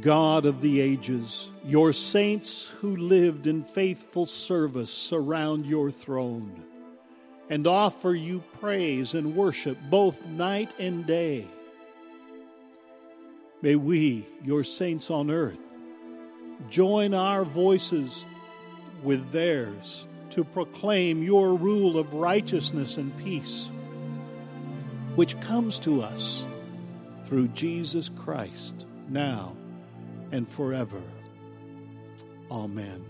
God of the ages, your saints who lived in faithful service surround your throne and offer you praise and worship both night and day. May we, your saints on earth, join our voices with theirs to proclaim your rule of righteousness and peace, which comes to us through Jesus Christ now and forever. Amen.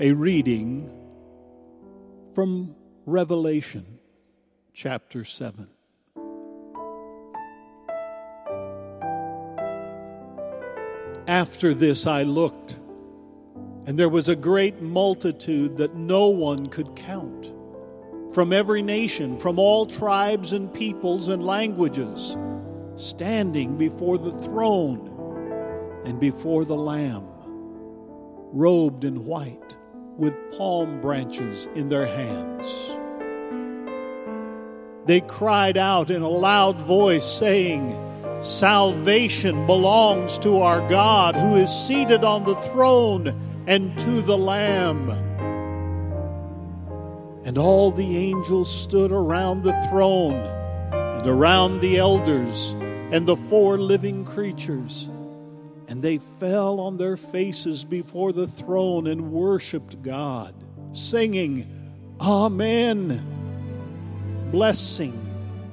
A reading from Revelation chapter 7. After this I looked, and there was a great multitude that no one could count, from every nation, from all tribes and peoples and languages, standing before the throne and before the Lamb, robed in white, with palm branches in their hands. They cried out in a loud voice, saying, Salvation belongs to our God who is seated on the throne and to the Lamb. And all the angels stood around the throne and around the elders and the four living creatures. And they fell on their faces before the throne and worshiped God, singing, Amen. Blessing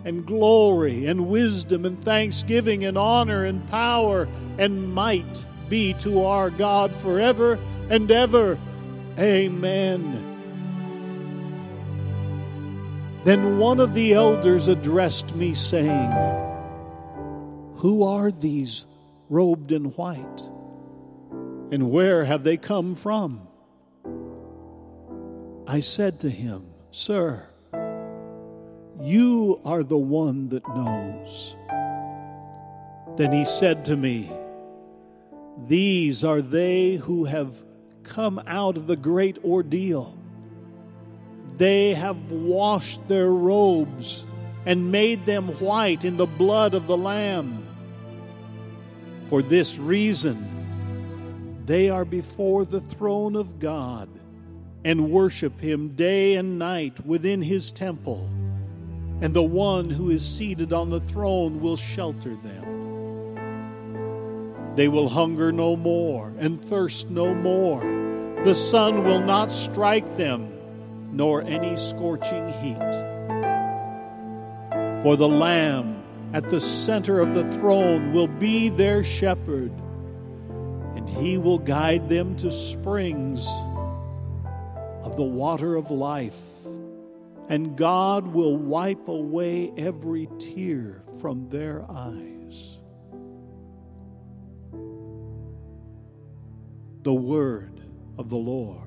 and glory and wisdom and thanksgiving and honor and power and might be to our God forever and ever. Amen. Then one of the elders addressed me, saying, Who are these robed in white? And where have they come from? I said to him, Sir, you are the one that knows. Then he said to me, These are they who have come out of the great ordeal. They have washed their robes and made them white in the blood of the Lamb. For this reason, they are before the throne of God and worship Him day and night within His temple and the one who is seated on the throne will shelter them. They will hunger no more and thirst no more. The sun will not strike them, nor any scorching heat. For the Lamb at the center of the throne will be their shepherd, and he will guide them to springs of the water of life and God will wipe away every tear from their eyes. The word of the Lord.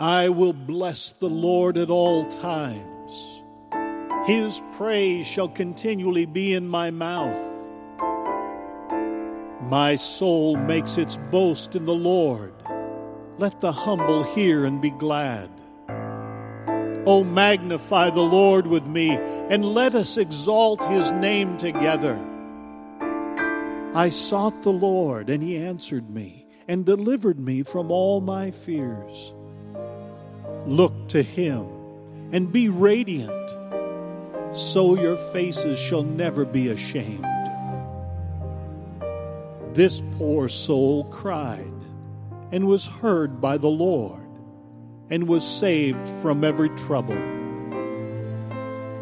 I will bless the Lord at all times. His praise shall continually be in my mouth. My soul makes its boast in the Lord. Let the humble hear and be glad. Oh, magnify the Lord with me, and let us exalt his name together. I sought the Lord, and he answered me, and delivered me from all my fears. Look to him, and be radiant so your faces shall never be ashamed. This poor soul cried and was heard by the Lord and was saved from every trouble.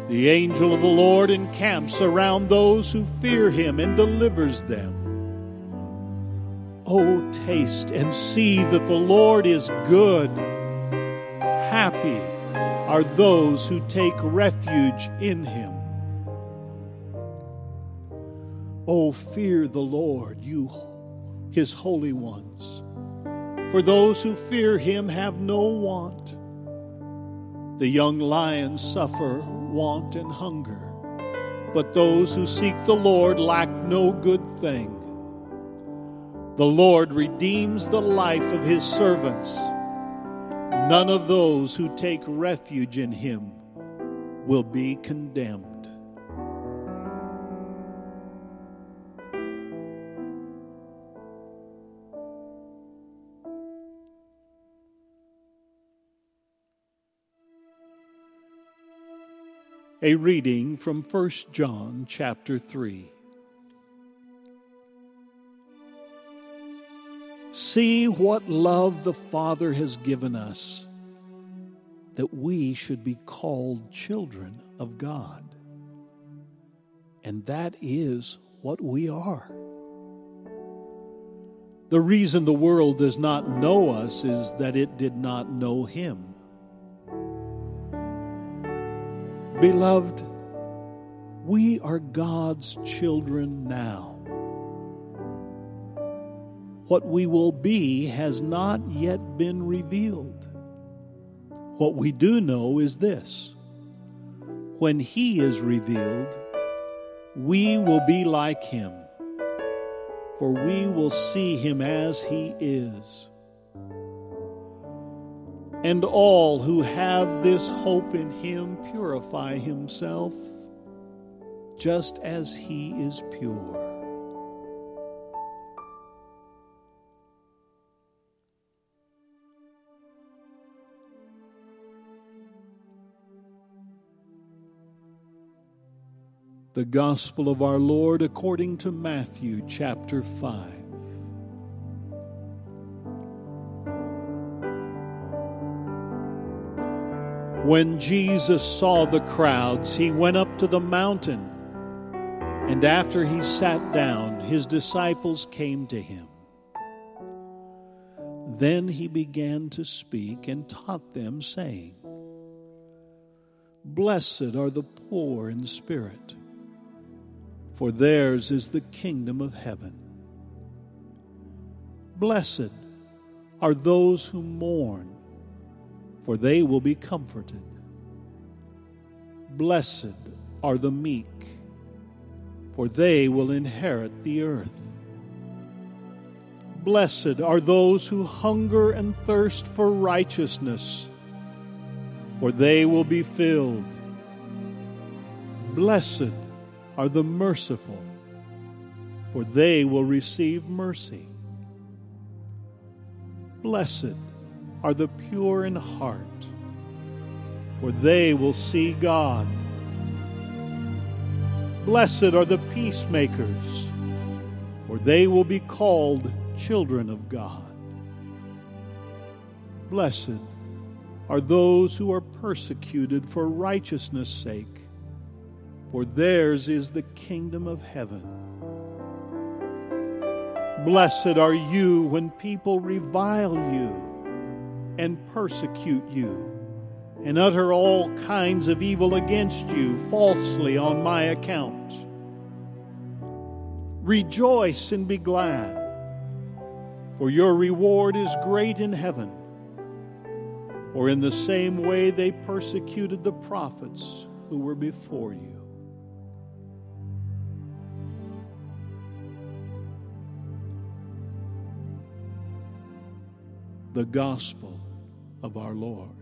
The angel of the Lord encamps around those who fear him and delivers them. Oh, taste and see that the Lord is good. Happy are those who take refuge in him. Oh, fear the Lord, you his holy ones. For those who fear him have no want. The young lions suffer want and hunger, but those who seek the Lord lack no good thing. The Lord redeems the life of his servants. None of those who take refuge in him will be condemned. A reading from 1 John chapter 3. See what love the Father has given us, that we should be called children of God. And that is what we are. The reason the world does not know us is that it did not know Him. Beloved, we are God's children now. What we will be has not yet been revealed. What we do know is this when He is revealed, we will be like Him, for we will see Him as He is. And all who have this hope in him purify himself just as he is pure. The Gospel of our Lord according to Matthew chapter 5. When Jesus saw the crowds, he went up to the mountain, and after he sat down, his disciples came to him. Then he began to speak and taught them, saying, Blessed are the poor in spirit, for theirs is the kingdom of heaven. Blessed are those who mourn for they will be comforted. Blessed are the meek, for they will inherit the earth. Blessed are those who hunger and thirst for righteousness, for they will be filled. Blessed are the merciful, for they will receive mercy. Blessed are the pure in heart, for they will see God. Blessed are the peacemakers, for they will be called children of God. Blessed are those who are persecuted for righteousness' sake, for theirs is the kingdom of heaven. Blessed are you when people revile you and persecute you, and utter all kinds of evil against you falsely on my account. Rejoice and be glad, for your reward is great in heaven. For in the same way they persecuted the prophets who were before you. The Gospel of our Lord.